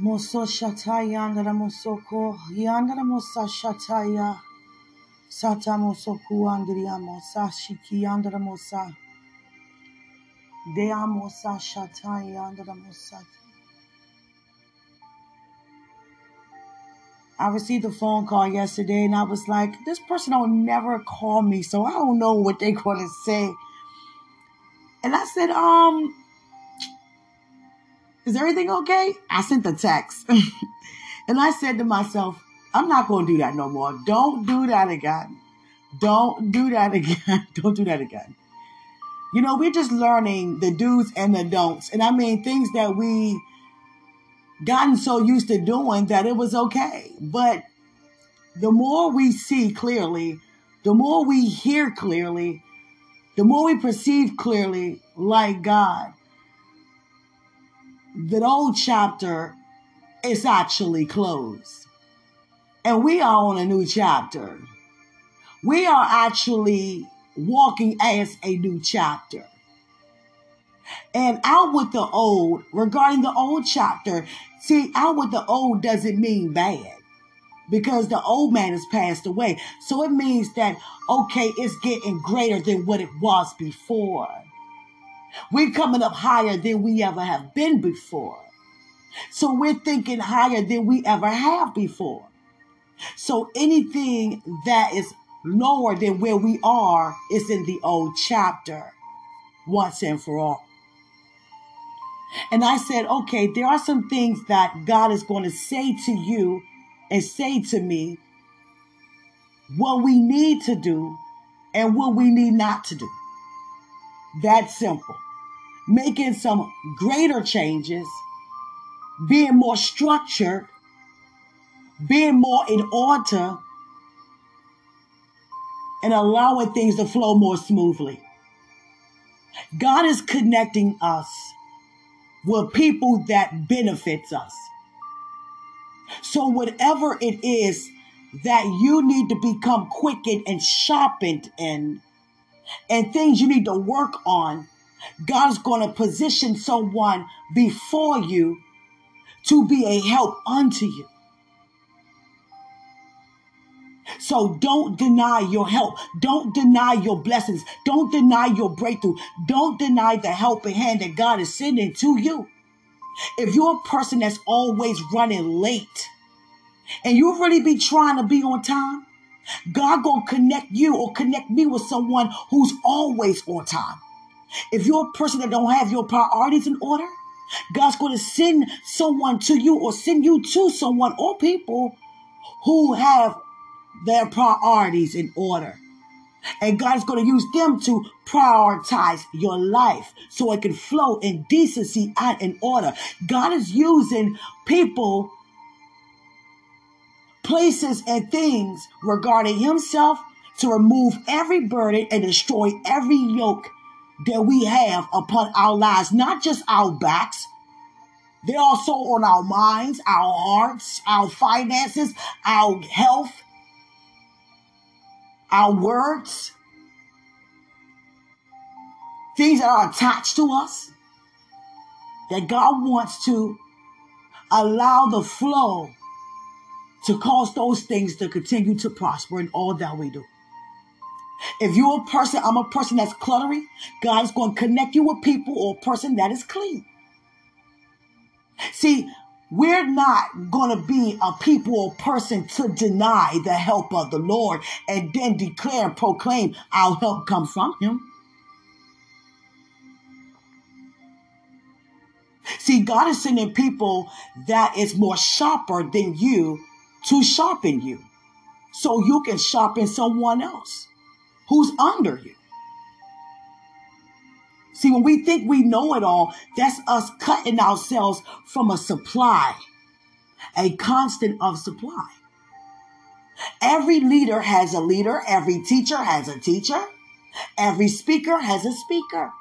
Moso shataya andara mosoko yandara mosa shataya sata mosoku andria mosa shiki andara mosa dea mosa shataya andara mosa. I received a phone call yesterday and I was like, this person don't never call me, so I don't know what they're gonna say. And I said, um, is everything okay? I sent the text. and I said to myself, I'm not gonna do that no more. Don't do that again. Don't do that again. Don't do that again. You know, we're just learning the do's and the don'ts. And I mean things that we gotten so used to doing that it was okay. But the more we see clearly, the more we hear clearly, the more we perceive clearly like God, that old chapter is actually closed. And we are on a new chapter. We are actually walking as a new chapter. And out with the old, regarding the old chapter, see, out with the old doesn't mean bad because the old man has passed away. So it means that, okay, it's getting greater than what it was before. We're coming up higher than we ever have been before. So we're thinking higher than we ever have before. So anything that is lower than where we are is in the old chapter once and for all. And I said, okay, there are some things that God is going to say to you and say to me what we need to do and what we need not to do. That simple. Making some greater changes, being more structured, being more in order, and allowing things to flow more smoothly. God is connecting us with people that benefits us. So whatever it is that you need to become quickened and sharpened in and things you need to work on, God's going to position someone before you to be a help unto you. So don't deny your help. Don't deny your blessings. Don't deny your breakthrough. Don't deny the helping hand that God is sending to you. If you're a person that's always running late and you really be trying to be on time, God gonna connect you or connect me with someone who's always on time. If you're a person that don't have your priorities in order, God's going to send someone to you or send you to someone or people who have their priorities in order. And God's going to use them to prioritize your life so it can flow in decency and in order. God is using people, places, and things regarding Himself to remove every burden and destroy every yoke that we have upon our lives, not just our backs. They're also on our minds, our hearts, our finances, our health, our words, things that are attached to us that God wants to allow the flow to cause those things to continue to prosper in all that we do. If you're a person, I'm a person that's cluttery, God is going to connect you with people or a person that is clean. See, we're not going to be a people or person to deny the help of the Lord and then declare and proclaim our help comes from Him. See, God is sending people that is more sharper than you to sharpen you so you can sharpen someone else who's under you. See, when we think we know it all, that's us cutting ourselves from a supply, a constant of supply. Every leader has a leader, every teacher has a teacher, every speaker has a speaker,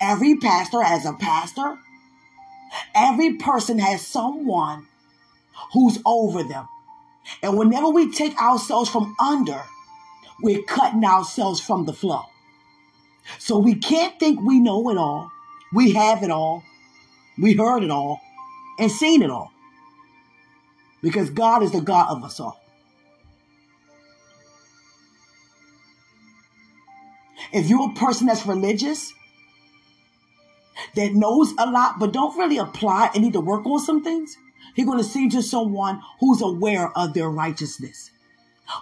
every pastor has a pastor, every person has someone who's over them. And whenever we take ourselves from under, we're cutting ourselves from the flow. So we can't think we know it all. We have it all. We heard it all and seen it all. because God is the God of us all. If you're a person that's religious, that knows a lot but don't really apply and need to work on some things, he's going to send you someone who's aware of their righteousness.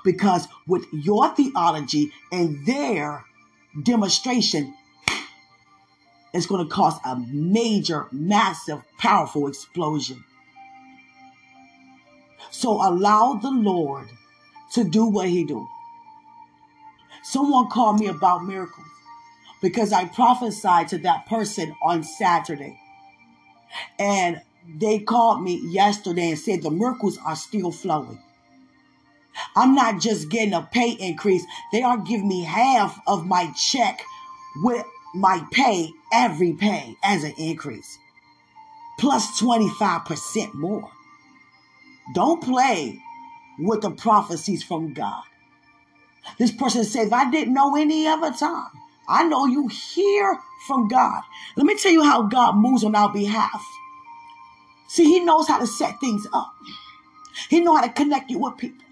Because with your theology and their demonstration, it's going to cause a major, massive, powerful explosion. So allow the Lord to do what he do. Someone called me about miracles because I prophesied to that person on Saturday. And they called me yesterday and said the miracles are still flowing. I'm not just getting a pay increase. They are giving me half of my check with my pay, every pay as an increase, plus 25% more. Don't play with the prophecies from God. This person if I didn't know any other time, I know you hear from God. Let me tell you how God moves on our behalf. See, he knows how to set things up. He knows how to connect you with people.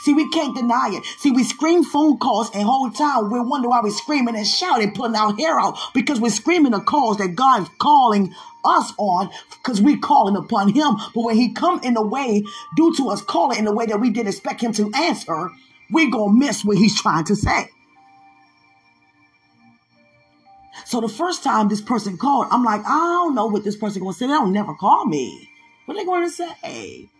See, we can't deny it. See, we scream phone calls and whole time we wonder why we're screaming and shouting, putting our hair out because we're screaming the calls that God's calling us on because we're calling upon him. But when he come in a way due to us calling in a way that we didn't expect him to answer, we're going to miss what he's trying to say. So the first time this person called, I'm like, I don't know what this person going to say. They don't never call me. What are they going to say?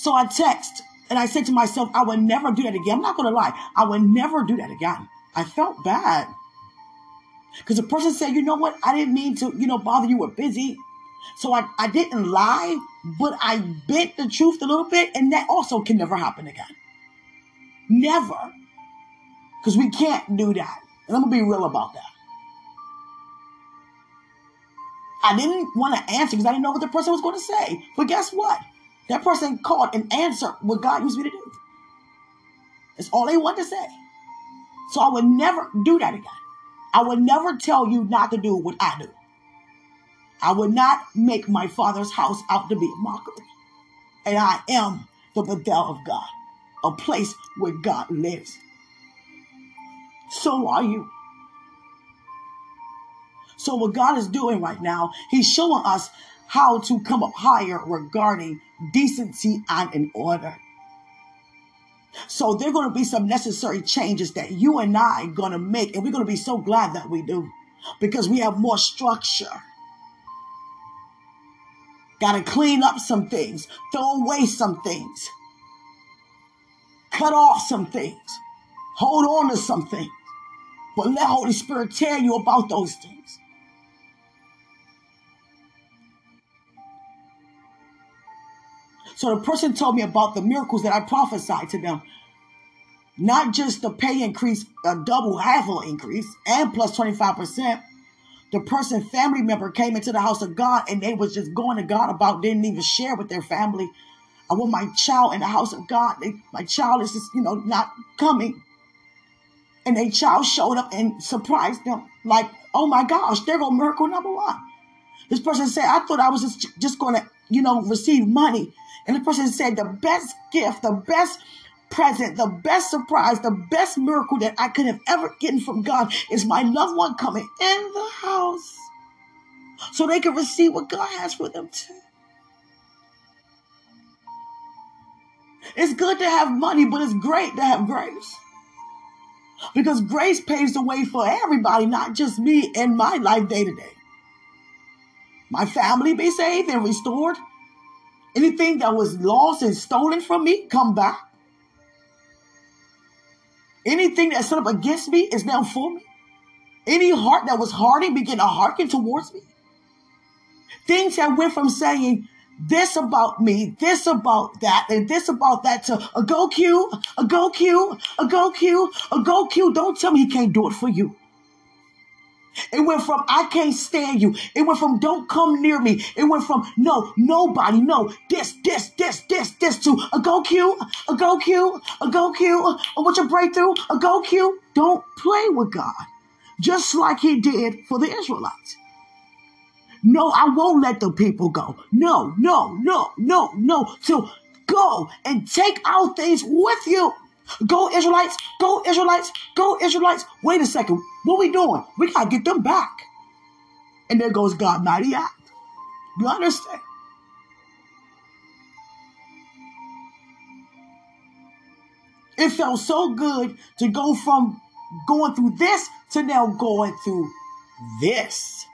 So I text and I said to myself, I would never do that again. I'm not going to lie. I would never do that again. I felt bad. Because the person said, you know what? I didn't mean to, you know, bother you. We're busy. So I, I didn't lie, but I bent the truth a little bit. And that also can never happen again. Never. Because we can't do that. And I'm going to be real about that. I didn't want to answer because I didn't know what the person was going to say. But guess what? That person called and answered what God used me to do. That's all they want to say. So I would never do that again. I would never tell you not to do what I do. I would not make my father's house out to be a mockery. And I am the Bethel of God, a place where God lives. So are you. So what God is doing right now, He's showing us how to come up higher regarding decency and in order. So there are going to be some necessary changes that you and I are going to make, and we're going to be so glad that we do because we have more structure. Got to clean up some things, throw away some things, cut off some things, hold on to some things, but let Holy Spirit tell you about those things. So the person told me about the miracles that I prophesied to them. Not just the pay increase, a double half of increase, and plus 25%. The person, family member, came into the house of God and they was just going to God about, didn't even share with their family. I want my child in the house of God. They, my child is just, you know, not coming. And their child showed up and surprised them. Like, oh my gosh, there go miracle number one. This person said, I thought I was just, just going to, you know, receive money. And the person said, the best gift, the best present, the best surprise, the best miracle that I could have ever gotten from God is my loved one coming in the house so they can receive what God has for them too. It's good to have money, but it's great to have grace. Because grace paves the way for everybody, not just me in my life day to day. My family be saved and restored. Anything that was lost and stolen from me, come back. Anything that's set up against me is now for me. Any heart that was hardened begin to hearken towards me. Things that went from saying this about me, this about that, and this about that to a go Q, a go Q, a go Q, a go Q. Don't tell me he can't do it for you. It went from I can't stand you. It went from don't come near me. It went from no, nobody, no, this, this, this, this, this to a go Q, a go Q, a go a what's your breakthrough, a go Q. Don't play with God. Just like he did for the Israelites. No, I won't let the people go. No, no, no, no, no. So go and take our things with you. Go Israelites, go Israelites, go Israelites. Wait a second. What we doing? We gotta get them back. And there goes God mighty act. You understand? It felt so good to go from going through this to now going through this.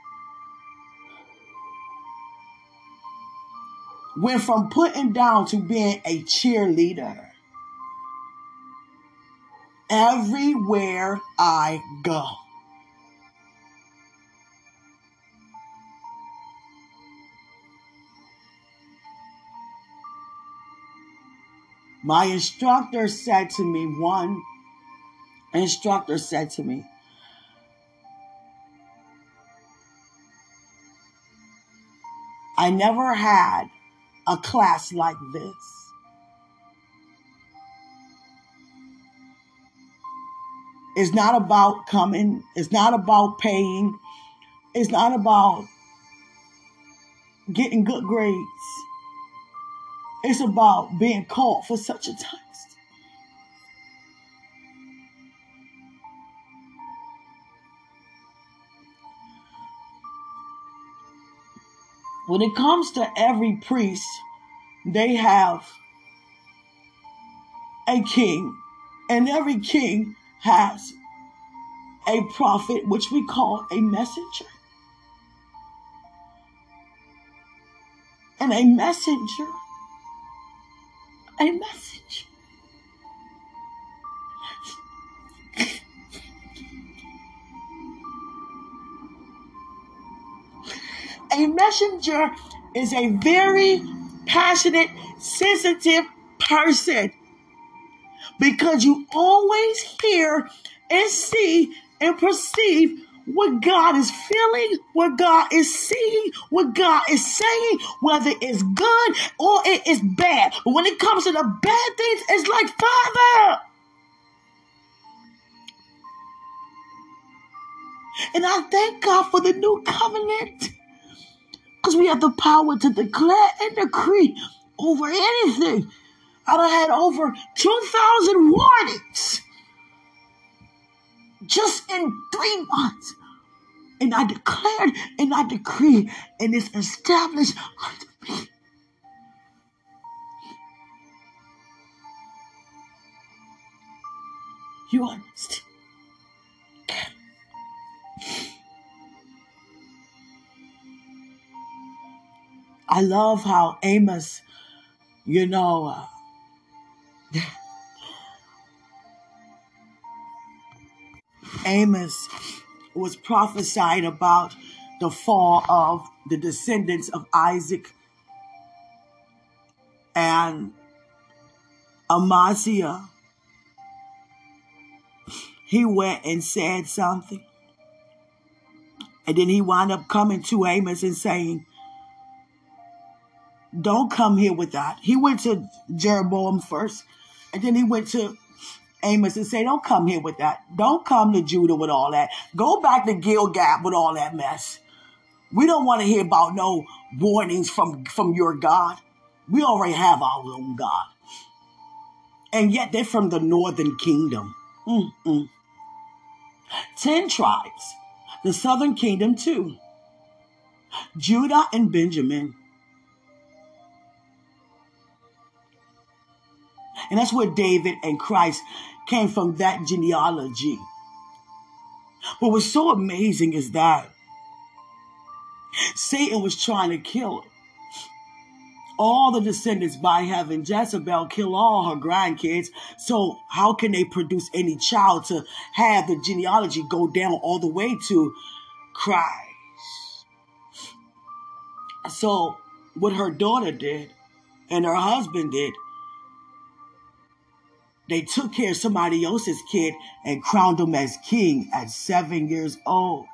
Went from putting down to being a cheerleader. Everywhere I go. My instructor said to me, one instructor said to me, I never had a class like this. It's not about coming, it's not about paying, it's not about getting good grades. It's about being called for such a time. When it comes to every priest, they have a king, and every king has a prophet, which we call a messenger. And a messenger a message. a messenger is a very passionate, sensitive person because you always hear and see and perceive what God is feeling, what God is seeing, what God is saying, whether it's good or it is bad. But when it comes to the bad things, it's like, Father. And I thank God for the new covenant because we have the power to declare and decree over anything. I have had over 2,000 warnings just in three months. And I declared and I decree, and it's established unto me. You understand? I love how Amos, you know, uh, Amos was prophesied about the fall of the descendants of Isaac and Amaziah. He went and said something. And then he wound up coming to Amos and saying, Don't come here with that. He went to Jeroboam first, and then he went to Amos and say, Don't come here with that. Don't come to Judah with all that. Go back to Gilgal with all that mess. We don't want to hear about no warnings from, from your God. We already have our own God. And yet they're from the northern kingdom. Mm-mm. Ten tribes. The southern kingdom, too. Judah and Benjamin. And that's where David and Christ came from that genealogy. What was so amazing is that Satan was trying to kill all the descendants by having Jezebel kill all her grandkids. So how can they produce any child to have the genealogy go down all the way to Christ? So what her daughter did and her husband did they took care of somebody else's kid and crowned him as king at seven years old.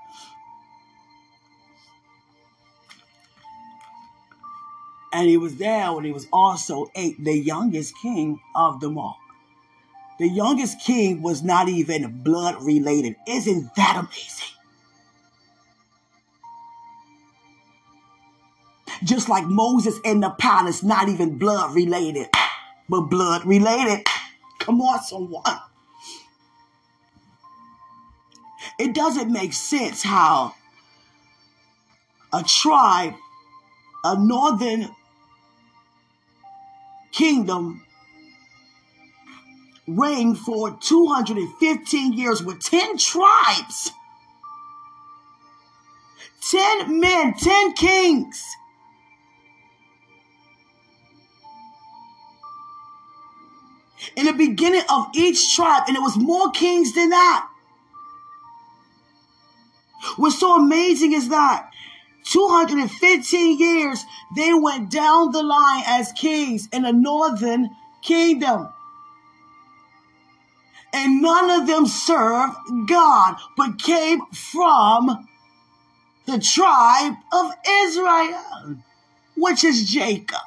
And he was there when he was also eight, the youngest king of them all. The youngest king was not even blood related. Isn't that amazing? Just like Moses in the palace, not even blood related, but blood related. Come on, someone. It doesn't make sense how a tribe, a northern kingdom, reigned for 215 years with 10 tribes, 10 men, 10 kings. In the beginning of each tribe, and it was more kings than that. What's so amazing is that 215 years they went down the line as kings in the northern kingdom. And none of them served God, but came from the tribe of Israel, which is Jacob.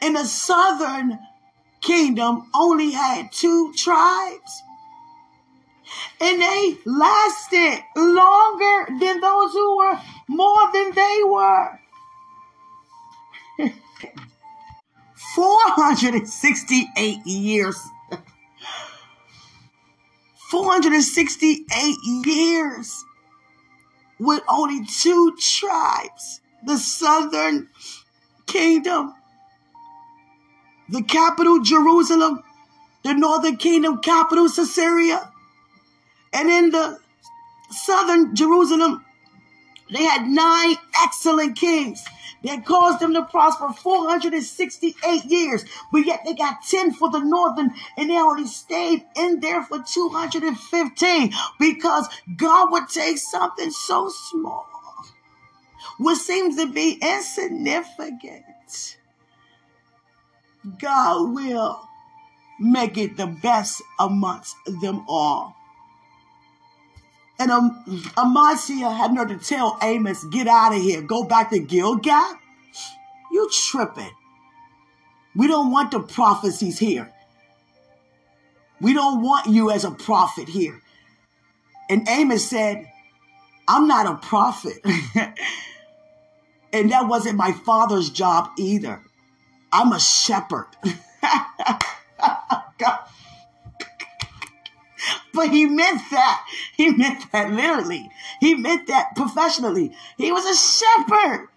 In the southern kingdom only had two tribes and they lasted longer than those who were more than they were. 468 years. 468 years with only two tribes the southern kingdom, the capital Jerusalem, the northern kingdom capital Caesarea, and in the southern Jerusalem, they had nine excellent kings that caused them to prosper 468 years, but yet they got 10 for the northern and they only stayed in there for 215 because God would take something so small, what seems to be insignificant. God will make it the best amongst them all. And um, Amaziah had no to tell Amos, get out of here. Go back to Gilgal. You tripping. We don't want the prophecies here. We don't want you as a prophet here. And Amos said, I'm not a prophet. and that wasn't my father's job either. I'm a shepherd. But he meant that. He meant that literally. He meant that professionally. He was a shepherd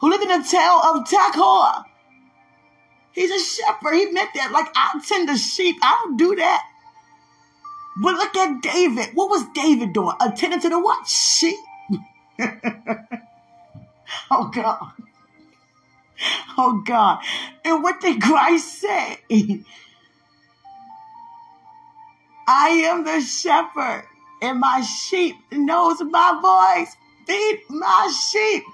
who lived in the town of Tekoa. He's a shepherd. He meant that. Like, I tend to sheep. I don't do that. But look at David. What was David doing? Attending to the what? Sheep. oh, God. Oh, God. And what did Christ say? I am the shepherd, and my sheep knows my voice. Feed my sheep.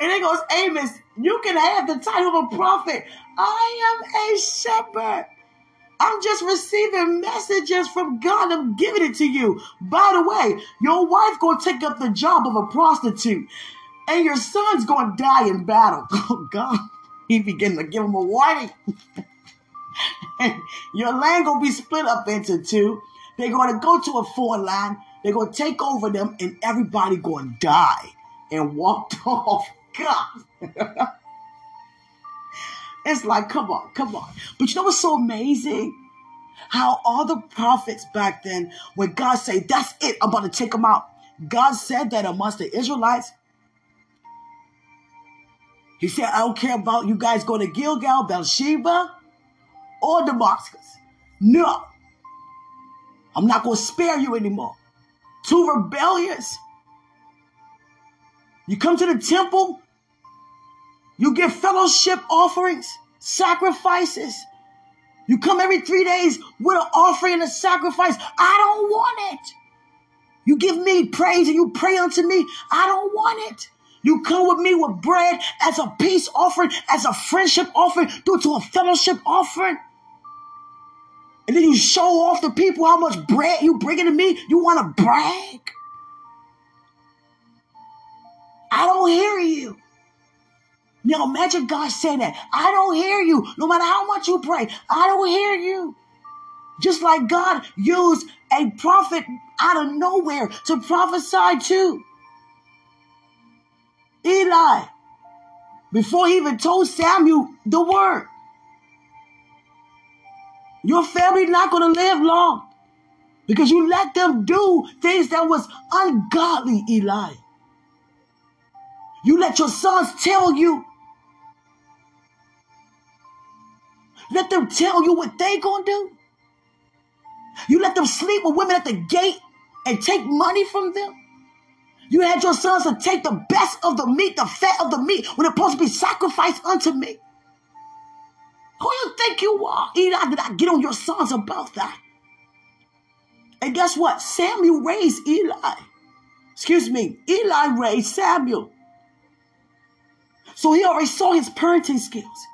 And it goes, Amos, you can have the title of a prophet. I am a shepherd. I'm just receiving messages from God. I'm giving it to you. By the way, your wife gonna take up the job of a prostitute, and your son's gonna die in battle. Oh God, he began to give him a warning. Your land gonna be split up into two. They're gonna go to a foreign land. They're gonna take over them, and everybody gonna die and walked off. God. it's like, come on, come on. But you know what's so amazing? How all the prophets back then, when God said, "That's it, I'm about to take them out," God said that amongst the Israelites. He said, I don't care about you guys going to Gilgal, Beersheba, or Damascus. No. I'm not going to spare you anymore. Too rebellious. You come to the temple, you give fellowship offerings, sacrifices. You come every three days with an offering and a sacrifice. I don't want it. You give me praise and you pray unto me. I don't want it. You come with me with bread as a peace offering, as a friendship offering, due to a fellowship offering. And then you show off to people how much bread you bringing to me. You want to brag? I don't hear you. Now imagine God saying that. I don't hear you. No matter how much you pray, I don't hear you. Just like God used a prophet out of nowhere to prophesy to. Eli, before he even told Samuel the word. Your family not going to live long because you let them do things that was ungodly, Eli. You let your sons tell you. Let them tell you what they gonna do. You let them sleep with women at the gate and take money from them. You had your sons to take the best of the meat, the fat of the meat, when it's supposed to be sacrificed unto me. Who you think you are? Eli did I get on your sons about that? And guess what? Samuel raised Eli. Excuse me, Eli raised Samuel. So he already saw his parenting skills.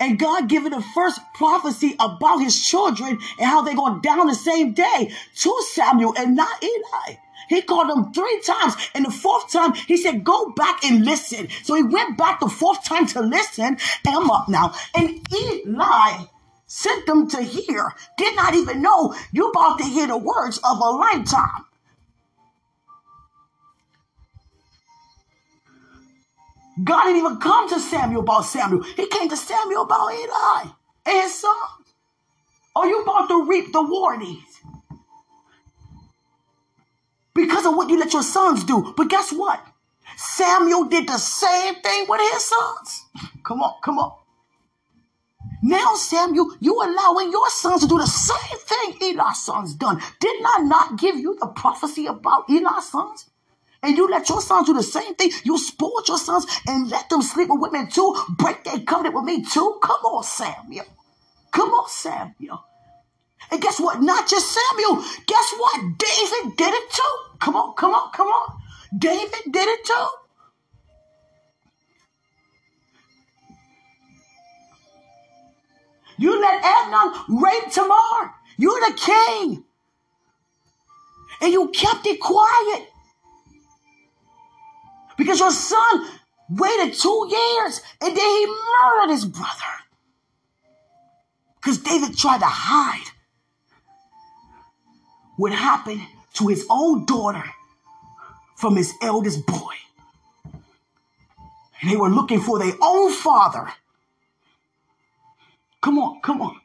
And God given the first prophecy about his children and how they're going down the same day to Samuel and not Eli. He called him three times. And the fourth time, he said, Go back and listen. So he went back the fourth time to listen. And I'm up now. And Eli sent them to hear. Did not even know you about to hear the words of a lifetime. God didn't even come to Samuel about Samuel. He came to Samuel about Eli and his son. Are you about to reap the warnings? Because of what you let your sons do. But guess what? Samuel did the same thing with his sons. Come on, come on. Now, Samuel, you allowing your sons to do the same thing Eli's sons done. Did I not give you the prophecy about Eli's sons? And you let your sons do the same thing. You spoiled your sons and let them sleep with women too. Break their covenant with me too. Come on, Samuel. Come on, Samuel. And guess what? Not just Samuel. Guess what? David did it too. Come on, come on, come on. David did it too. You let Amnon rape Tamar. You're the king. And you kept it quiet. Because your son waited two years and then he murdered his brother. Because David tried to hide what happened to his own daughter from his eldest boy. And they were looking for their own father. Come on, come on.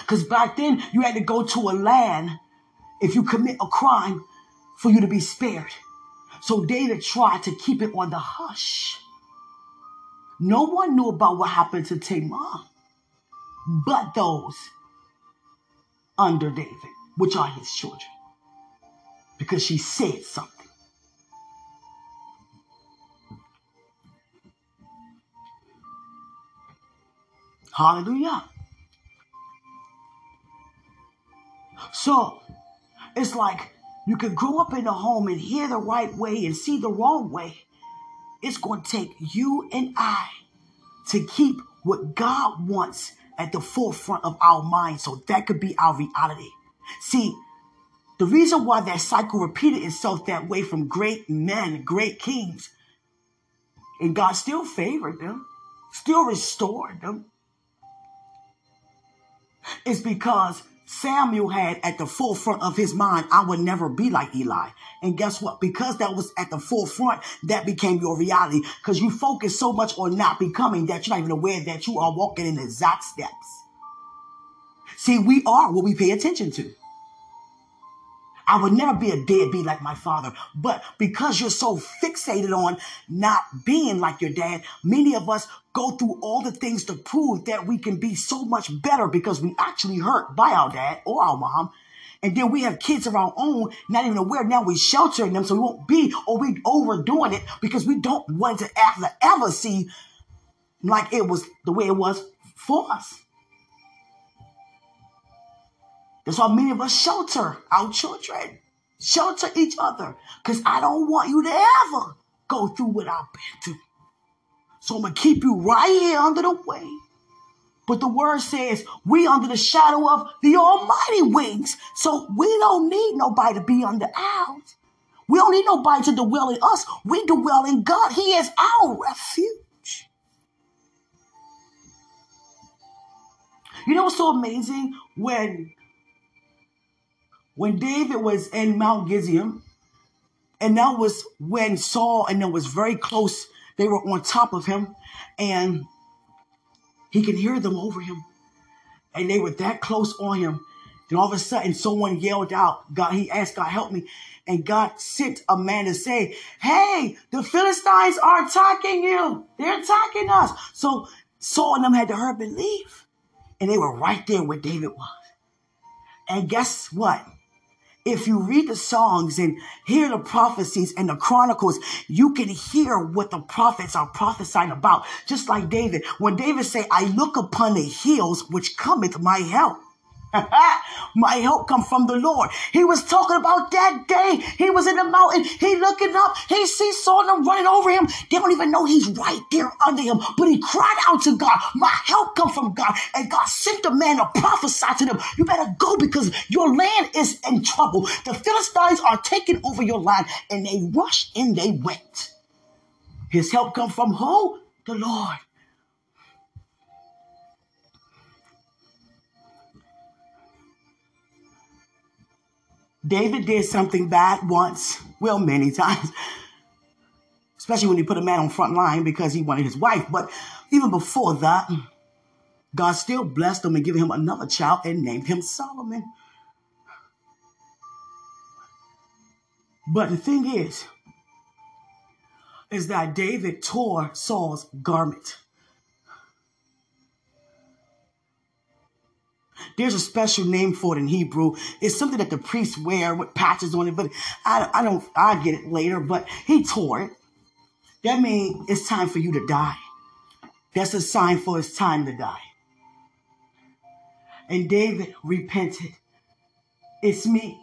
Because back then, you had to go to a land if you commit a crime for you to be spared. So David tried to keep it on the hush. No one knew about what happened to Tamar but those under David, which are his children, because she said something. Hallelujah. So it's like you can grow up in a home and hear the right way and see the wrong way. It's going to take you and I to keep what God wants at the forefront of our mind so that could be our reality. See, the reason why that cycle repeated itself that way from great men, great kings, and God still favored them, still restored them, is because Samuel had at the forefront of his mind, I would never be like Eli. And guess what? Because that was at the forefront, that became your reality. Because you focus so much on not becoming that you're not even aware that you are walking in exact steps. See, we are what we pay attention to. I would never be a deadbeat like my father. But because you're so fixated on not being like your dad, many of us go through all the things to prove that we can be so much better because we actually hurt by our dad or our mom. And then we have kids of our own, not even aware. Now we're sheltering them so we won't be or we overdoing it because we don't want to ever, ever see like it was the way it was for us. That's why many of us shelter our children, shelter each other, because I don't want you to ever go through what I've been through. So I'm going to keep you right here under the wing. But the word says we under the shadow of the almighty wings. So we don't need nobody to be under ours. We don't need nobody to dwell in us. We dwell in God. He is our refuge. You know what's so amazing? When when David was in Mount Gizion, and that was when Saul and them was very close. They were on top of him, and he can hear them over him. And they were that close on him. Then all of a sudden, someone yelled out, God, he asked God, help me. And God sent a man to say, Hey, the Philistines are attacking you. They're attacking us. So Saul and them had to hurry and leave. And they were right there where David was. And guess what? If you read the songs and hear the prophecies and the chronicles, you can hear what the prophets are prophesying about. Just like David, when David say, I look upon the hills which cometh my help. My help come from the Lord. He was talking about that day. He was in the mountain. He looking up. He sees saw them running over him. They don't even know he's right there under him. But he cried out to God. My help come from God. And God sent a man to prophesy to them. You better go because your land is in trouble. The Philistines are taking over your land. And they rushed and they went. His help come from who? The Lord. David did something bad once, well, many times, especially when he put a man on front line because he wanted his wife. But even before that, God still blessed him and gave him another child and named him Solomon. But the thing is, is that David tore Saul's garment. There's a special name for it in Hebrew. It's something that the priests wear with patches on it, but I, I don't, i get it later, but he tore it. That means it's time for you to die. That's a sign for it's time to die. And David repented. It's me.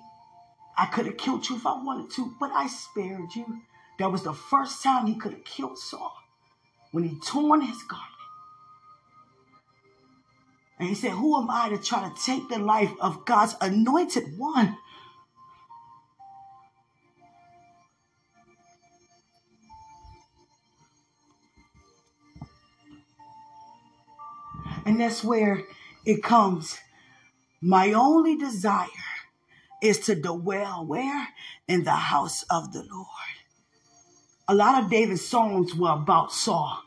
I could have killed you if I wanted to, but I spared you. That was the first time he could have killed Saul when he torn his garment. And he said, Who am I to try to take the life of God's anointed one? And that's where it comes. My only desire is to dwell where? In the house of the Lord. A lot of David's songs were about Saul,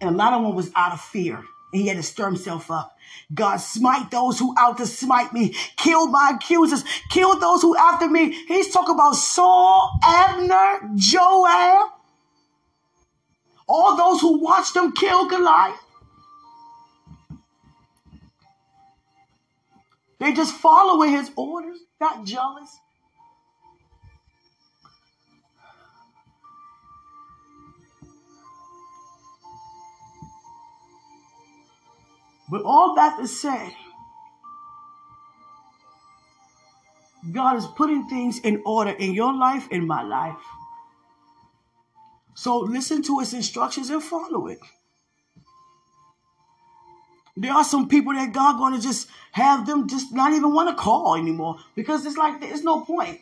and a lot of them was out of fear and he had to stir himself up. God, smite those who out to smite me. Kill my accusers. Kill those who after me. He's talking about Saul, Abner, Joab. All those who watched him kill Goliath. They just following his orders, not jealous. But all that to say, God is putting things in order in your life, in my life. So listen to his instructions and follow it. There are some people that God going to just have them just not even want to call anymore because it's like there's no point.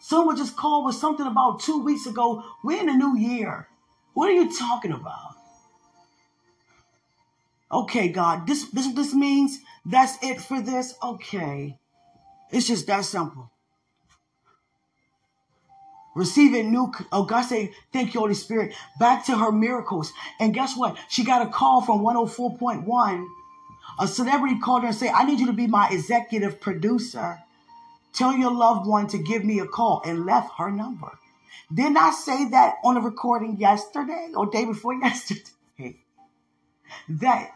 Someone just called with something about two weeks ago. We're in a new year. What are you talking about? Okay, God, this this this means that's it for this. Okay. It's just that simple. Receiving new, oh God say, thank you, Holy Spirit, back to her miracles. And guess what? She got a call from 104.1. A celebrity called her and said, I need you to be my executive producer. Tell your loved one to give me a call and left her number. Didn't I say that on a recording yesterday or day before yesterday? That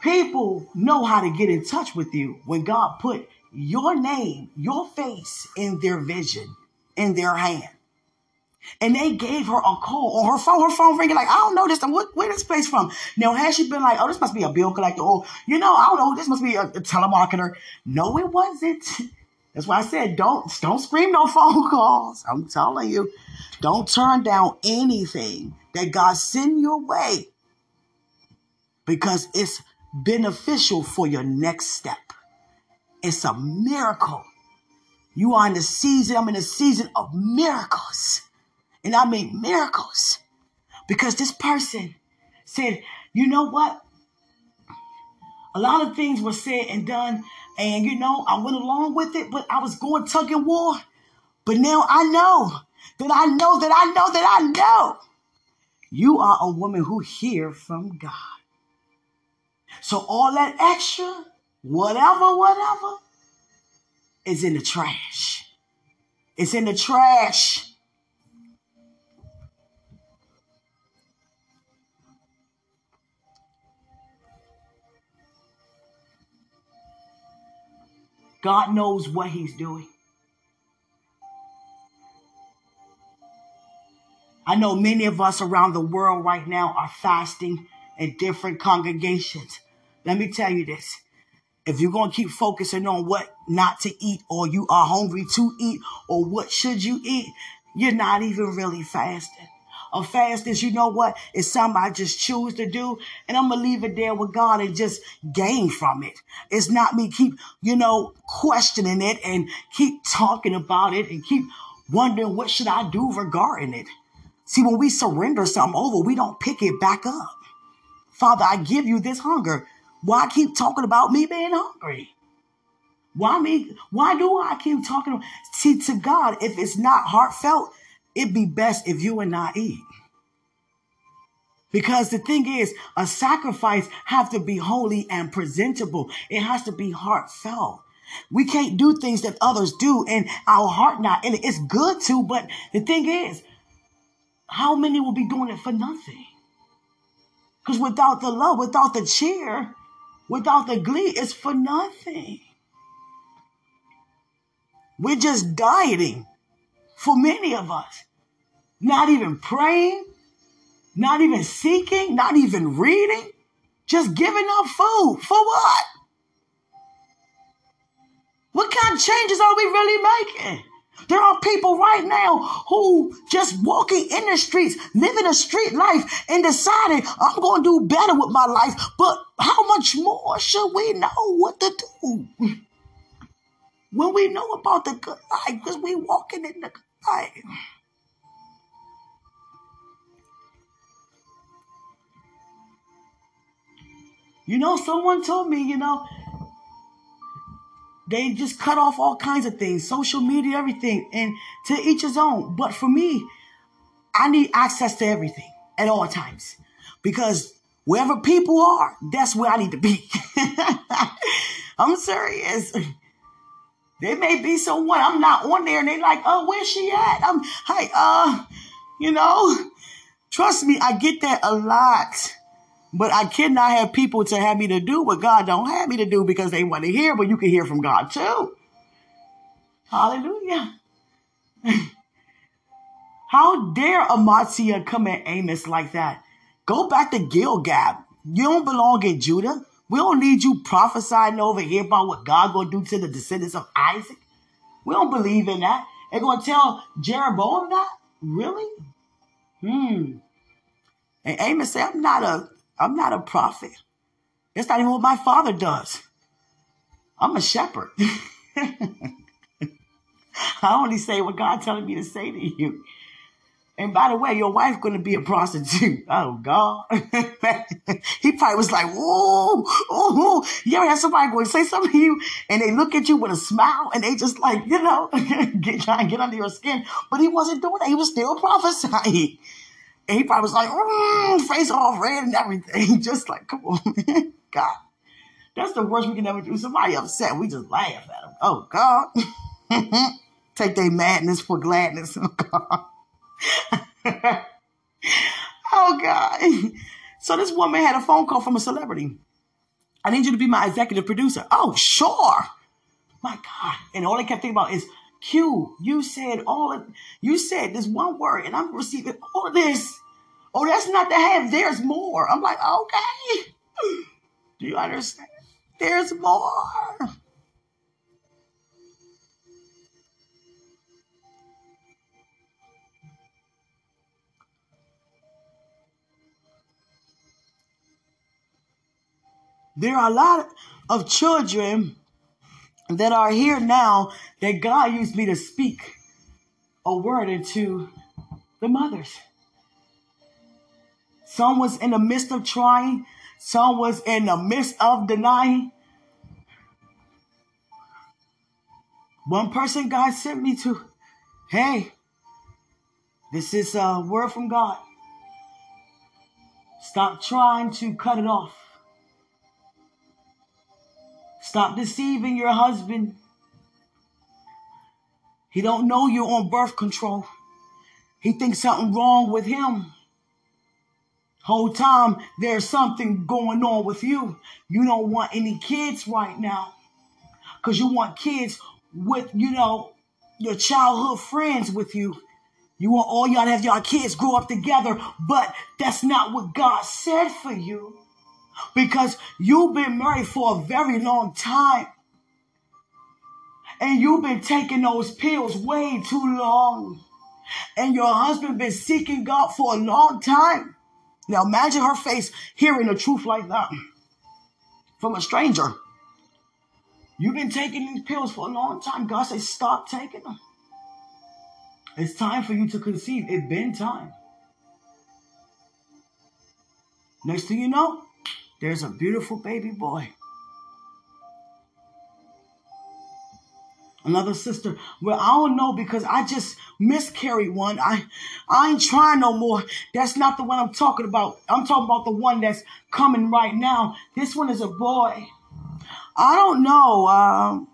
People know how to get in touch with you when God put your name, your face in their vision, in their hand. And they gave her a call on her phone, her phone ringing like, I don't know this, what, where this place from? Now, has she been like, oh, this must be a bill collector, or, you know, I don't know, this must be a, a telemarketer. No, it wasn't. That's why I said, don't, don't scream no phone calls. I'm telling you, don't turn down anything that God send your way because it's beneficial for your next step. It's a miracle. You are in the season, I'm in the season of miracles. And I mean miracles. Because this person said, you know what? A lot of things were said and done, and you know, I went along with it, but I was going tug and war. But now I know that I know that I know that I know you are a woman who hear from God. So all that extra, whatever, whatever, is in the trash. It's in the trash. God knows what He's doing. I know many of us around the world right now are fasting in different congregations. Let me tell you this. If you're going to keep focusing on what not to eat or you are hungry to eat or what should you eat, you're not even really fasting. A fast is, you know what, is something I just choose to do and I'm going to leave it there with God and just gain from it. It's not me keep, you know, questioning it and keep talking about it and keep wondering what should I do regarding it. See, when we surrender something over, we don't pick it back up. Father, I give you this hunger. Why keep talking about me being hungry? Why me? Why do I keep talking? See, to God, if it's not heartfelt, it'd be best if you and I eat. Because the thing is, a sacrifice have to be holy and presentable. It has to be heartfelt. We can't do things that others do and our heart not And. It's good to, but the thing is, how many will be doing it for nothing? Because without the love, without the cheer, without the glee, it's for nothing. We're just dieting for many of us. Not even praying, not even seeking, not even reading, just giving up food. For what? What kind of changes are we really making? There are people right now who just walking in the streets, living a street life and deciding I'm going to do better with my life. But how much more should we know what to do? When we know about the good life, because we walking in the good life. You know, someone told me, you know, they just cut off all kinds of things, social media, everything, and to each his own. But for me, I need access to everything at all times because wherever people are, that's where I need to be. I'm serious. They may be someone I'm not on there and they're like, oh, where's she at? I'm, hey, uh, you know, trust me, I get that a lot. But I cannot have people to have me to do what God don't have me to do because they want to hear, but you can hear from God too. Hallelujah. How dare Amaziah come at Amos like that? Go back to Gilgal. You don't belong in Judah. We don't need you prophesying over here about what God gonna do to the descendants of Isaac. We don't believe in that. They're gonna tell Jeroboam that? Really? Hmm. And Amos said, I'm not a I'm not a prophet. That's not even what my father does. I'm a shepherd. I only say what God telling me to say to you. And by the way, your wife's to be a prostitute. Oh, God. he probably was like, whoa, oh, you ever have somebody going to say something to you and they look at you with a smile and they just like, you know, get, try and get under your skin. But he wasn't doing that. He was still prophesying. And he probably was like, mm, face all red and everything. Just like, come on, man. God. That's the worst we can ever do. Somebody upset, we just laugh at them. Oh, God. Take their madness for gladness. Oh, God. oh God. So this woman had a phone call from a celebrity. I need you to be my executive producer. Oh, sure. My God. And all I kept thinking about is Q, you said all of you said this one word, and I'm receiving all of this. Oh, that's not the half. There's more. I'm like, okay. Do you understand? There's more. There are a lot of children that are here now that God used me to speak a word into the mothers. Some was in the midst of trying. Some was in the midst of denying. One person God sent me to, hey, this is a word from God. Stop trying to cut it off. Stop deceiving your husband. He don't know you're on birth control. He thinks something wrong with him. Whole time there's something going on with you. You don't want any kids right now. Cause you want kids with, you know, your childhood friends with you. You want all y'all to have y'all kids grow up together, but that's not what God said for you. Because you've been married for a very long time. And you've been taking those pills way too long. And your husband been seeking God for a long time. Now imagine her face hearing the truth like that from a stranger. You've been taking these pills for a long time. God says, stop taking them. It's time for you to conceive. It's been time. Next thing you know, there's a beautiful baby boy. Another sister, well, I don't know because I just miscarried one. I, I ain't trying no more. That's not the one I'm talking about. I'm talking about the one that's coming right now. This one is a boy. I don't know. Um,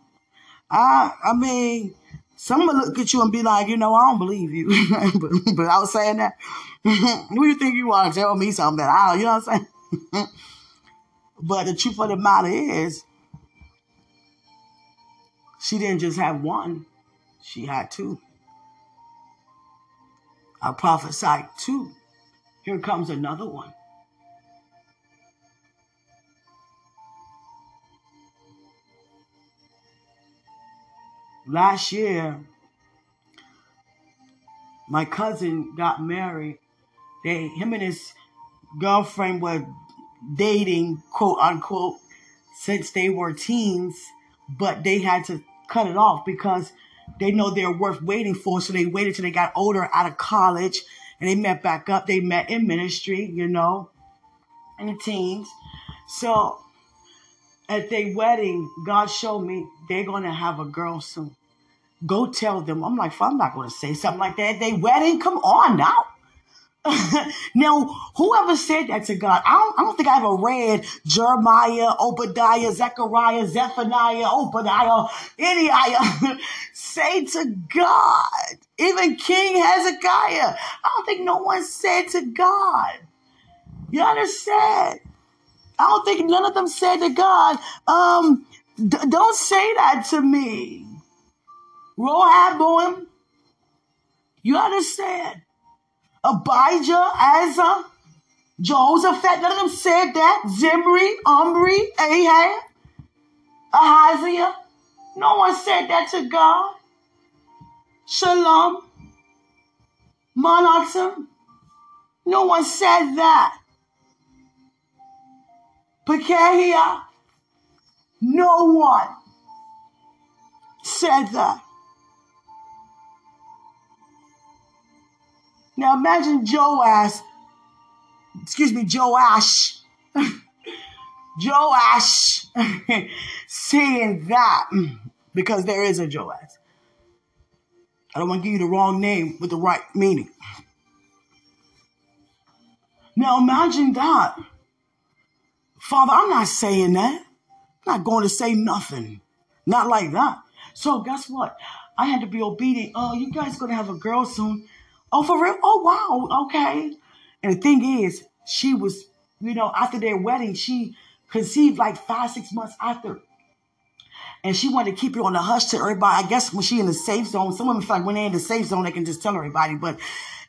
I, I mean, Someone look at you and be like, you know, I don't believe you. but, but I was saying that. Who do you think you are? Tell me something that I, you know what I'm saying? but the truth of the matter is, she didn't just have one, she had two. I prophesied two. Here comes another one. last year, my cousin got married. They, him and his girlfriend were dating, quote unquote, since they were teens, but they had to cut it off because they know they're worth waiting for. So they waited till they got older out of college and they met back up. They met in ministry, you know, in the teens. So at their wedding, God showed me they're going to have a girl soon. Go tell them. I'm like, I'm not going to say something like that. They wedding, come on now. now, whoever said that to God, I don't, I don't think I ever read Jeremiah, Obadiah, Zechariah, Zephaniah, Obadiah, any I say to God, even King Hezekiah. I don't think no one said to God. You understand? I don't think none of them said to God, um, d- don't say that to me. Rehoboam, you understand? Abijah, Asa, Jehoshaphat, none of them said that. Zimri, Omri, Ahab, Ahaziah. No one said that to God. Shallum, Manasseh. No one said that. Pekahiah. No one said that. Now imagine Joash, excuse me, Joash, Joash saying that because there is a Joash. I don't want to give you the wrong name with the right meaning. Now imagine that. Father, I'm not saying that. I'm not going to say nothing. Not like that. So guess what? I had to be obedient. Oh, you guys gonna have a girl soon. Oh, for real? Oh, wow. Okay. And the thing is, she was, you know, after their wedding, she conceived like five, six months after. And she wanted to keep it on the hush to everybody. I guess when she in the safe zone, some women feel like when they're in the safe zone, they can just tell everybody. But,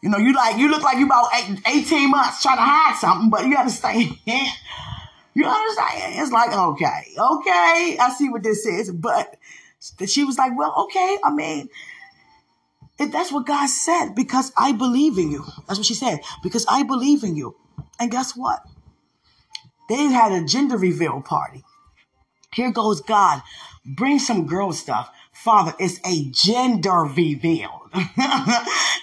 you know, you like, you look like you about 18 months trying to hide something, but you understand. you understand? It's like, okay, okay, I see what this is. But she was like, well, okay. I mean, if that's what God said, because I believe in you. That's what she said, because I believe in you. And guess what? They had a gender reveal party. Here goes God. Bring some girl stuff. Father, it's a gender reveal.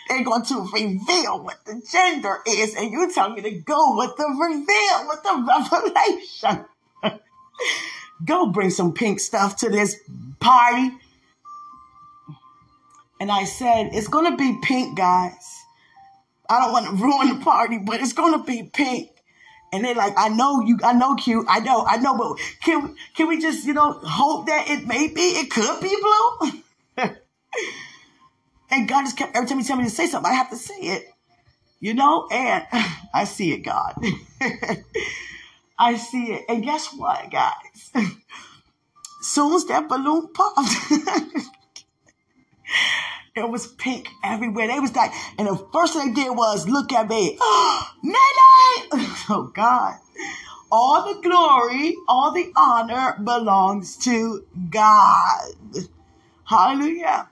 They're going to reveal what the gender is, and you tell me to go with the reveal, with the revelation. go bring some pink stuff to this party. And I said, it's going to be pink, guys. I don't want to ruin the party, but it's going to be pink. And they're like, I know you, I know cute, I know, I know, but can can we just, you know, hope that it may be, it could be blue? and God just kept every time He tell me to say something, I have to say it, you know. And I see it, God. I see it, and guess what, guys? Soon as that balloon popped. It was pink everywhere. They was like, and the first thing they did was look at me. Nene! Oh God. All the glory, all the honor belongs to God. Hallelujah.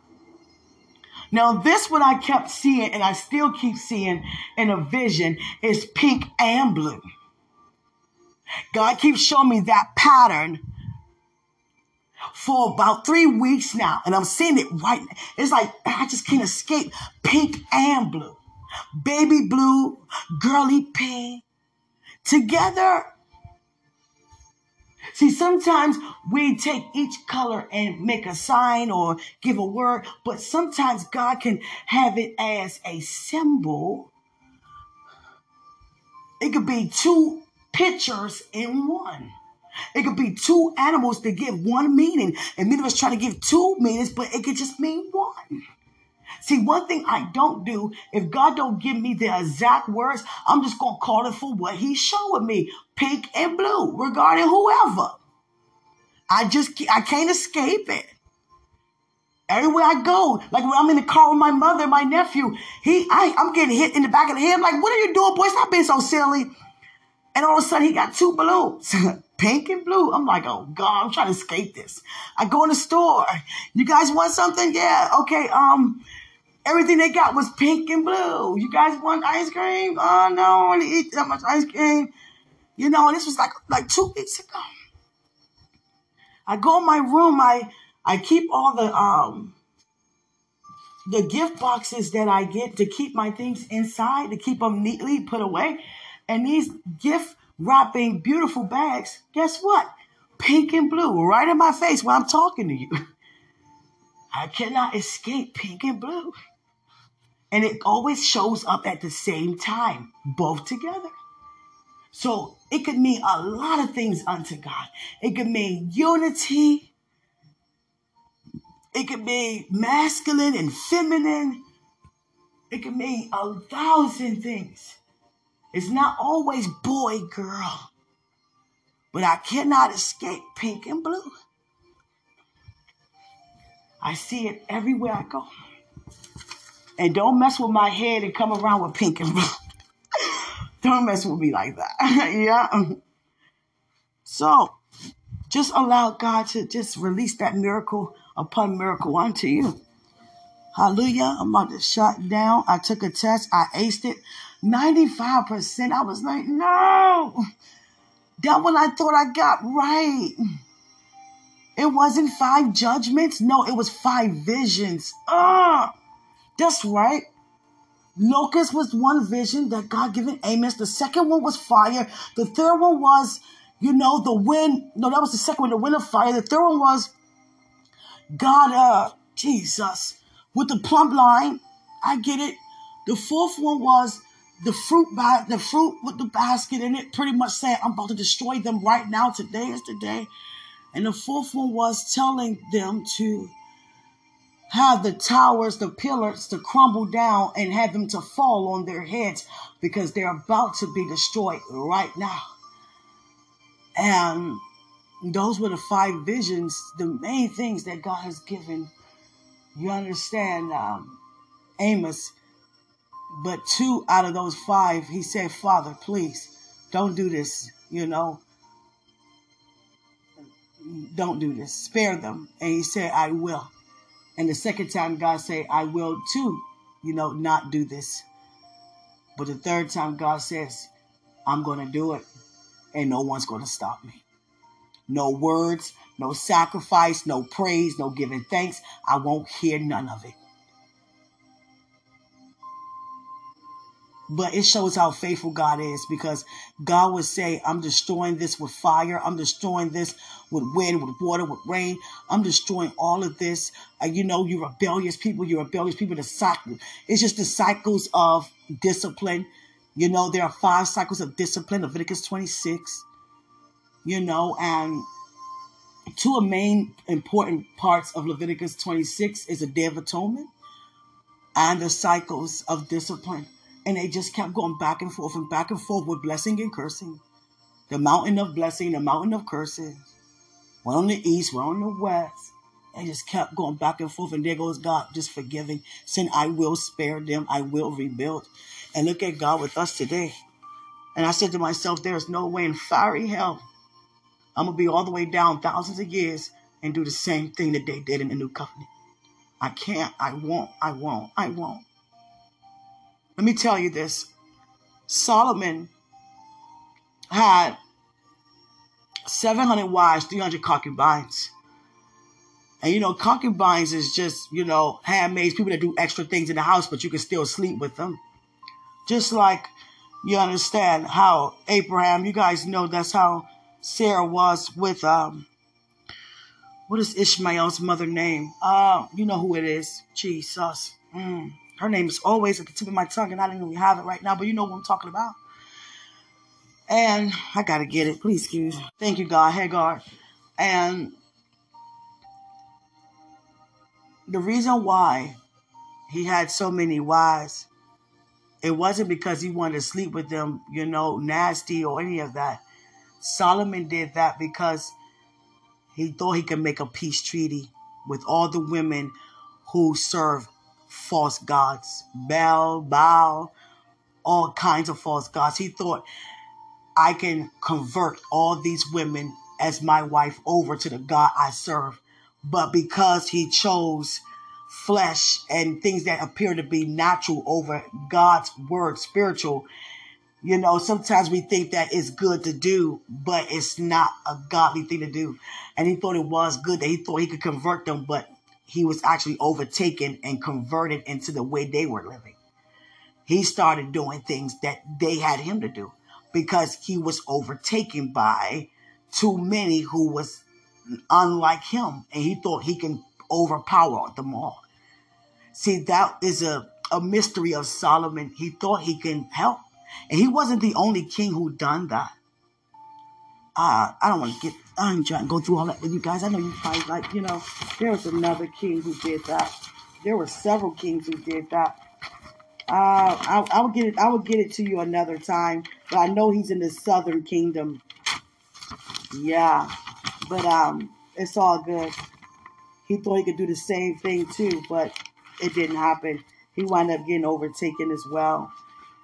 Now, this what I kept seeing, and I still keep seeing in a vision, is pink and blue. God keeps showing me that pattern for about three weeks now, and I'm seeing it right. Now. It's like I just can't escape pink and blue, baby blue, girly pink, together. See, sometimes we take each color and make a sign or give a word, but sometimes God can have it as a symbol. It could be two pictures in one. It could be two animals to give one meaning, and many of us try to give two meanings, but it could just mean one. See, one thing I don't do, if God don't give me the exact words, I'm just gonna call it for what He's showing me, pink and blue, regarding whoever. I just I can't escape it. Everywhere I go, like when I'm in the car with my mother, my nephew, he I, I'm getting hit in the back of the head. I'm like, what are you doing, boy? Stop being so silly. And all of a sudden, he got two balloons. pink and blue. I'm like, oh God, I'm trying to escape this. I go in the store. You guys want something? Yeah. Okay. Um, everything they got was pink and blue. You guys want ice cream? Oh no, I don't want to eat that much ice cream. You know, this was like like two weeks ago. I go in my room. I I keep all the um the gift boxes that I get to keep my things inside to keep them neatly put away. And these gift wrapping beautiful bags, guess what? Pink and blue, right in my face while I'm talking to you. I cannot escape pink and blue. And it always shows up at the same time, both together. So it could mean a lot of things unto God. It could mean unity. It could mean masculine and feminine. It could mean a thousand things. It's not always boy, girl. But I cannot escape pink and blue. I see it everywhere I go. And don't mess with my head and come around with pink and blue. don't mess with me like that. yeah. So just allow God to just release that miracle upon miracle unto you. Hallelujah. I'm about to shut down. I took a test. I aced it. 95%. I was like, no. That one I thought I got right. It wasn't five judgments. No, it was five visions. Ah, that's right. Locust was one vision that God given Amos. The second one was fire. The third one was, you know, the wind. No, that was the second one, the wind of fire. The third one was God, uh, Jesus, with the plumb line. I get it. The fourth one was the fruit by the fruit with the basket in it, pretty much said, I'm about to destroy them right now. Today is the day. And the fourth one was telling them to have the towers, the pillars to crumble down and have them to fall on their heads because they're about to be destroyed right now. And those were the five visions, the main things that God has given. You understand, um, Amos but two out of those five, he said, Father, please don't do this, you know. Don't do this. Spare them. And he said, I will. And the second time, God said, I will too, you know, not do this. But the third time, God says, I'm going to do it. And no one's going to stop me. No words, no sacrifice, no praise, no giving thanks. I won't hear none of it. But it shows how faithful God is because God would say, I'm destroying this with fire. I'm destroying this with wind, with water, with rain. I'm destroying all of this. Uh, you know, you rebellious people, you rebellious people. The cycle. It's just the cycles of discipline. You know, there are five cycles of discipline, Leviticus 26. You know, and two of main important parts of Leviticus 26 is a Day of Atonement and the cycles of discipline. And they just kept going back and forth and back and forth with blessing and cursing. The mountain of blessing, the mountain of cursing. One on the east, one on the west. They just kept going back and forth. And there goes God just forgiving, saying, I will spare them, I will rebuild. And look at God with us today. And I said to myself, there is no way in fiery hell I'm going to be all the way down thousands of years and do the same thing that they did in the new covenant. I can't, I won't, I won't, I won't. Let me tell you this Solomon had 700 wives, 300 concubines. And you know, concubines is just, you know, handmaids, people that do extra things in the house, but you can still sleep with them. Just like you understand how Abraham, you guys know that's how Sarah was with, um, what is Ishmael's mother name? Uh, you know who it is. Jesus. Mm. Her name is always at the tip of my tongue, and I don't even have it right now, but you know what I'm talking about. And I gotta get it. Please excuse. Thank you, God. Hagar. And the reason why he had so many wives, it wasn't because he wanted to sleep with them, you know, nasty or any of that. Solomon did that because he thought he could make a peace treaty with all the women who serve false gods, Baal, Baal, all kinds of false gods. He thought, I can convert all these women as my wife over to the God I serve. But because he chose flesh and things that appear to be natural over God's word, spiritual, you know, sometimes we think that it's good to do, but it's not a godly thing to do. And he thought it was good that he thought he could convert them, but he was actually overtaken and converted into the way they were living. He started doing things that they had him to do because he was overtaken by too many who was unlike him and he thought he can overpower them all. See, that is a, a mystery of Solomon. He thought he can help. And he wasn't the only king who done that. Uh, I don't want to get I'm trying to go through all that with you guys. I know you probably like, you know, there was another king who did that. There were several kings who did that. Uh, I, I will get it. I will get it to you another time. But I know he's in the Southern Kingdom. Yeah, but um, it's all good. He thought he could do the same thing too, but it didn't happen. He wound up getting overtaken as well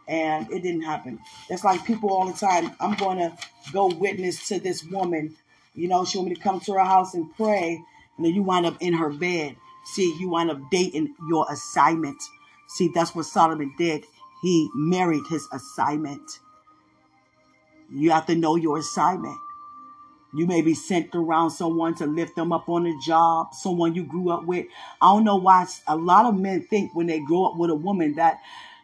and it didn't happen. That's like people all the time. I'm going to go witness to this woman you know, she want me to come to her house and pray, and then you wind up in her bed. See, you wind up dating your assignment. See, that's what Solomon did. He married his assignment. You have to know your assignment. You may be sent around someone to lift them up on a job, someone you grew up with. I don't know why a lot of men think when they grow up with a woman that,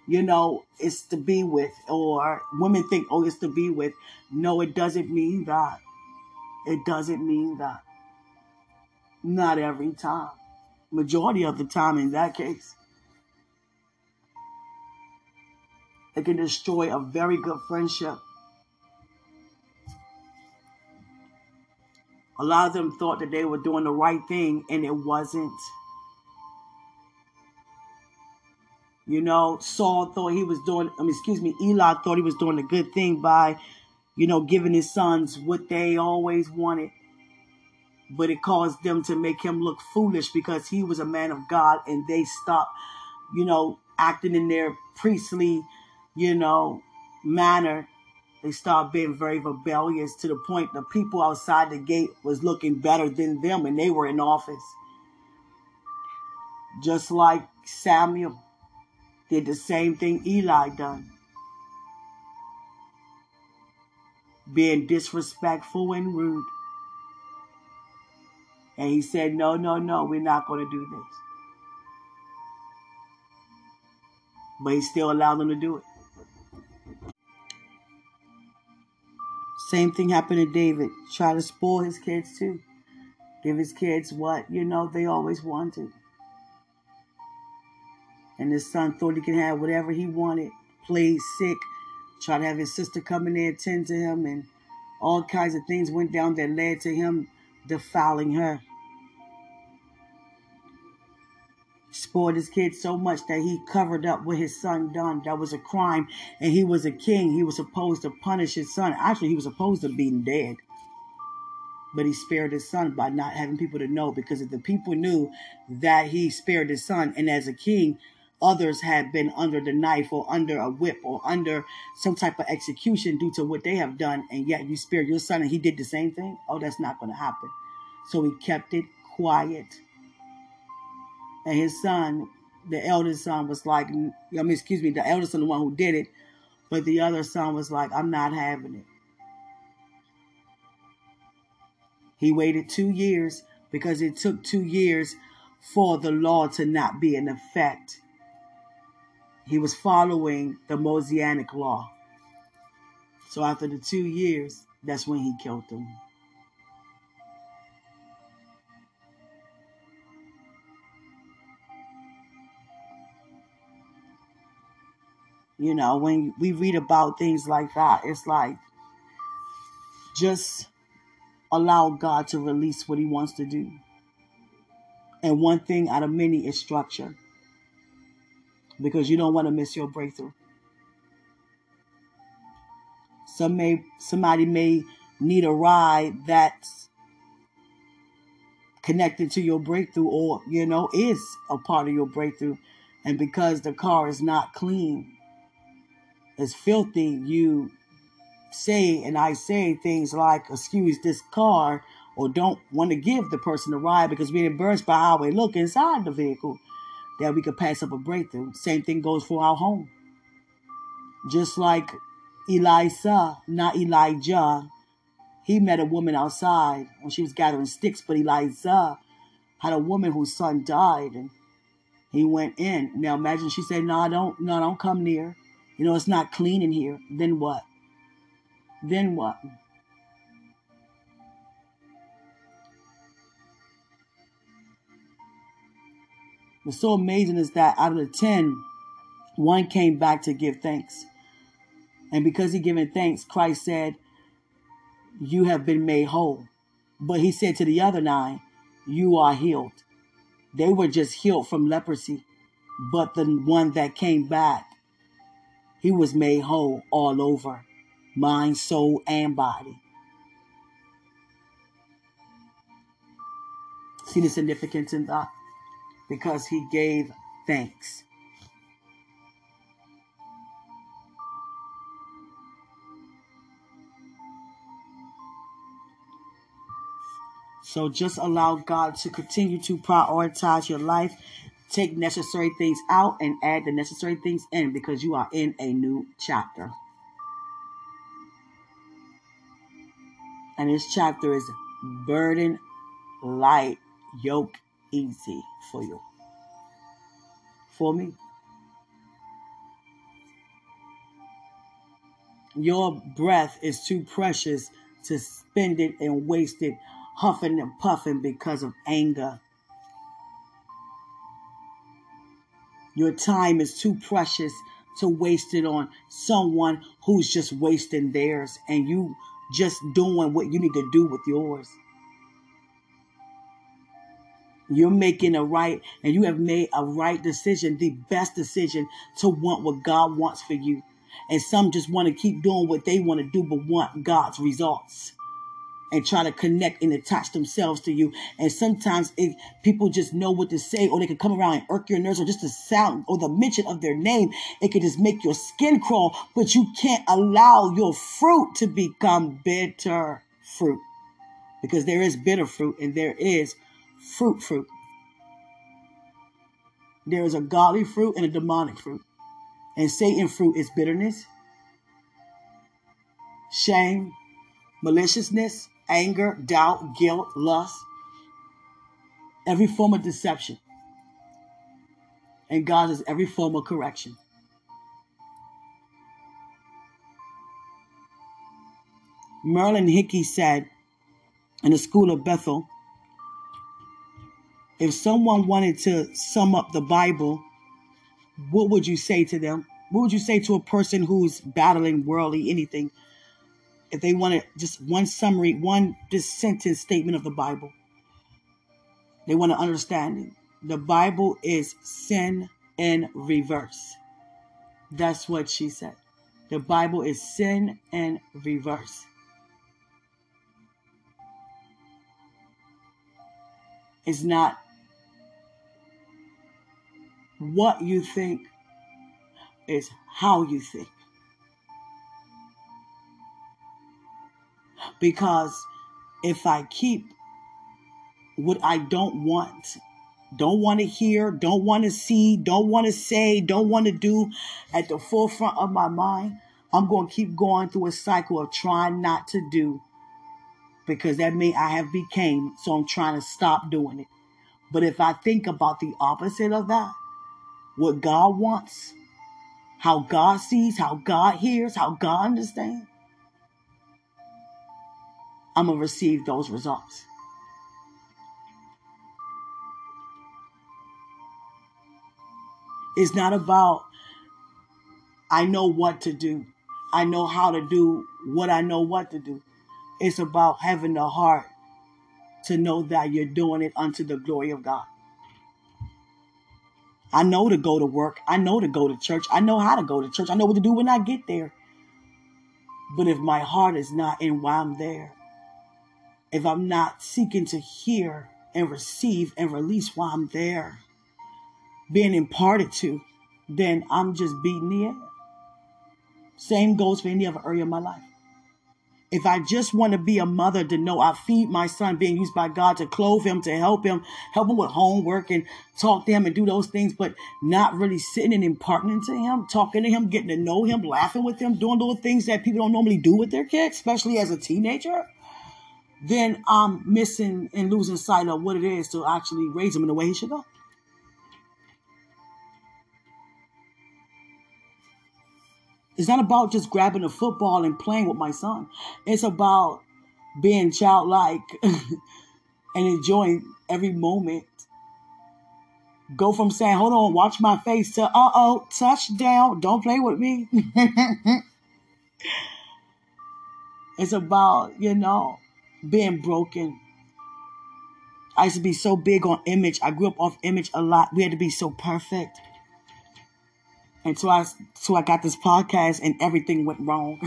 you know, it's to be with, or women think, oh, it's to be with. No, it doesn't mean that. It doesn't mean that. Not every time. Majority of the time, in that case, it can destroy a very good friendship. A lot of them thought that they were doing the right thing, and it wasn't. You know, Saul thought he was doing, I mean, excuse me, Eli thought he was doing a good thing by you know, giving his sons what they always wanted. But it caused them to make him look foolish because he was a man of God and they stopped, you know, acting in their priestly, you know, manner. They started being very rebellious to the point the people outside the gate was looking better than them and they were in office. Just like Samuel did the same thing Eli done. being disrespectful and rude. And he said, No, no, no, we're not going to do this. But he still allowed them to do it. Same thing happened to David. Try to spoil his kids too. Give his kids what, you know, they always wanted. And his son thought he could have whatever he wanted. Played sick. Tried to have his sister come in there and tend to him. And all kinds of things went down that led to him defiling her. Spoiled his kid so much that he covered up what his son done. That was a crime. And he was a king. He was supposed to punish his son. Actually, he was supposed to be dead but he spared his son by not having people to know because if the people knew that he spared his son and as a king others had been under the knife or under a whip or under some type of execution due to what they have done and yet you spared your son and he did the same thing? Oh that's not going to happen. So he kept it quiet. And his son the eldest son was like i mean excuse me the eldest son the one who did it but the other son was like i'm not having it. He waited two years because it took two years for the law to not be in effect. He was following the Mosaic law. So after the two years, that's when he killed them. You know, when we read about things like that, it's like just allow God to release what He wants to do. And one thing out of many is structure because you don't want to miss your breakthrough. Some may somebody may need a ride that's connected to your breakthrough or you know is a part of your breakthrough and because the car is not clean it's filthy you say and I say things like excuse this car or don't want to give the person a ride because we're embarrassed by how we look inside the vehicle, that we could pass up a breakthrough. Same thing goes for our home. Just like Elisha, not Elijah, he met a woman outside when she was gathering sticks, but Elisha had a woman whose son died and he went in. Now imagine she said, No, don't no, don't come near. You know, it's not clean in here. Then what? then what? What's so amazing is that out of the 10, one came back to give thanks. And because he given thanks, Christ said, You have been made whole. But he said to the other nine, You are healed. They were just healed from leprosy. But the one that came back, he was made whole all over mind, soul, and body. See the significance in that? Because he gave thanks. So just allow God to continue to prioritize your life, take necessary things out, and add the necessary things in because you are in a new chapter. And this chapter is burden light, yoke easy for you. For me. Your breath is too precious to spend it and waste it huffing and puffing because of anger. Your time is too precious to waste it on someone who's just wasting theirs and you just doing what you need to do with yours. You're making a right, and you have made a right decision, the best decision to want what God wants for you. And some just want to keep doing what they want to do, but want God's results and try to connect and attach themselves to you. And sometimes people just know what to say, or they can come around and irk your nerves, or just the sound or the mention of their name. It can just make your skin crawl, but you can't allow your fruit to become bitter fruit because there is bitter fruit and there is fruit fruit. There is a godly fruit and a demonic fruit. And Satan fruit is bitterness, shame, maliciousness, anger, doubt, guilt, lust. every form of deception. And God is every form of correction. Marilyn Hickey said in the School of Bethel if someone wanted to sum up the Bible, what would you say to them? What would you say to a person who's battling worldly anything? If they wanted just one summary, one just sentence statement of the Bible, they want to understand it. The Bible is sin in reverse. That's what she said. The Bible is sin in reverse. It's not what you think, is how you think. Because if I keep what I don't want, don't want to hear, don't want to see, don't want to say, don't want to do at the forefront of my mind, I'm going to keep going through a cycle of trying not to do because that may I have became, so I'm trying to stop doing it. But if I think about the opposite of that, what God wants, how God sees, how God hears, how God understands, I'm going to receive those results. It's not about, I know what to do. I know how to do what I know what to do. It's about having the heart to know that you're doing it unto the glory of God. I know to go to work. I know to go to church. I know how to go to church. I know what to do when I get there. But if my heart is not in why I'm there, if I'm not seeking to hear and receive and release why I'm there, being imparted to, then I'm just beating the air. Same goes for any other area of my life. If I just want to be a mother to know I feed my son being used by God to clothe him, to help him, help him with homework and talk to him and do those things, but not really sitting and imparting to him, talking to him, getting to know him, laughing with him, doing little things that people don't normally do with their kids, especially as a teenager, then I'm missing and losing sight of what it is to actually raise him in the way he should go. It's not about just grabbing a football and playing with my son. It's about being childlike and enjoying every moment. Go from saying, hold on, watch my face to, uh oh, touchdown, don't play with me. it's about, you know, being broken. I used to be so big on image. I grew up off image a lot. We had to be so perfect. And so I so I got this podcast and everything went wrong.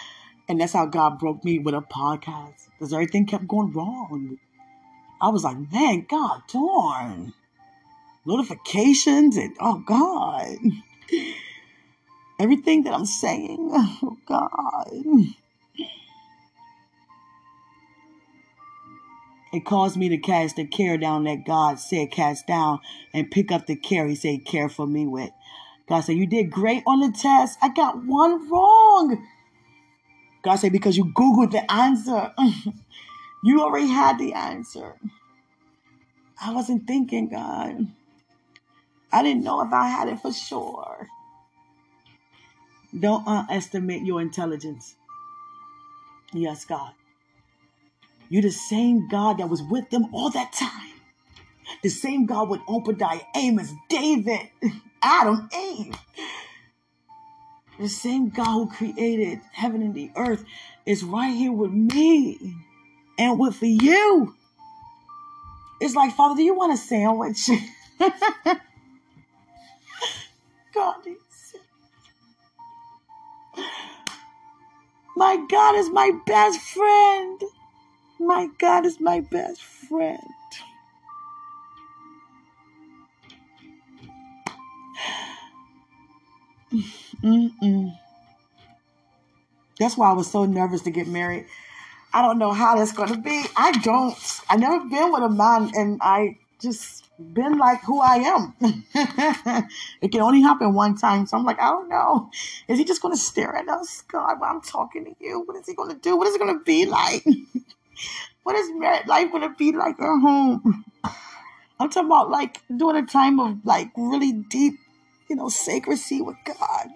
and that's how God broke me with a podcast. Because everything kept going wrong. I was like, man, God darn. Notifications and oh God. Everything that I'm saying, oh God. It caused me to cast the care down that God said cast down and pick up the care he said care for me with. God said, You did great on the test. I got one wrong. God said, Because you Googled the answer. you already had the answer. I wasn't thinking, God. I didn't know if I had it for sure. Don't underestimate your intelligence. Yes, God. You're the same God that was with them all that time. The same God with Obadiah, Amos, David. Adam, Eve. The same God who created heaven and the earth is right here with me and with you. It's like, Father, do you want a sandwich? God, my God is my best friend. My God is my best friend. Mm-mm. That's why I was so nervous to get married. I don't know how that's going to be. I don't. I never been with a man, and I just been like who I am. it can only happen one time. So I'm like, I don't know. Is he just going to stare at us, God, I'm talking to you? What is he going to do? What is it going to be like? what is married life gonna be like at home? I'm talking about like doing a time of like really deep, you know, sacrecy with God.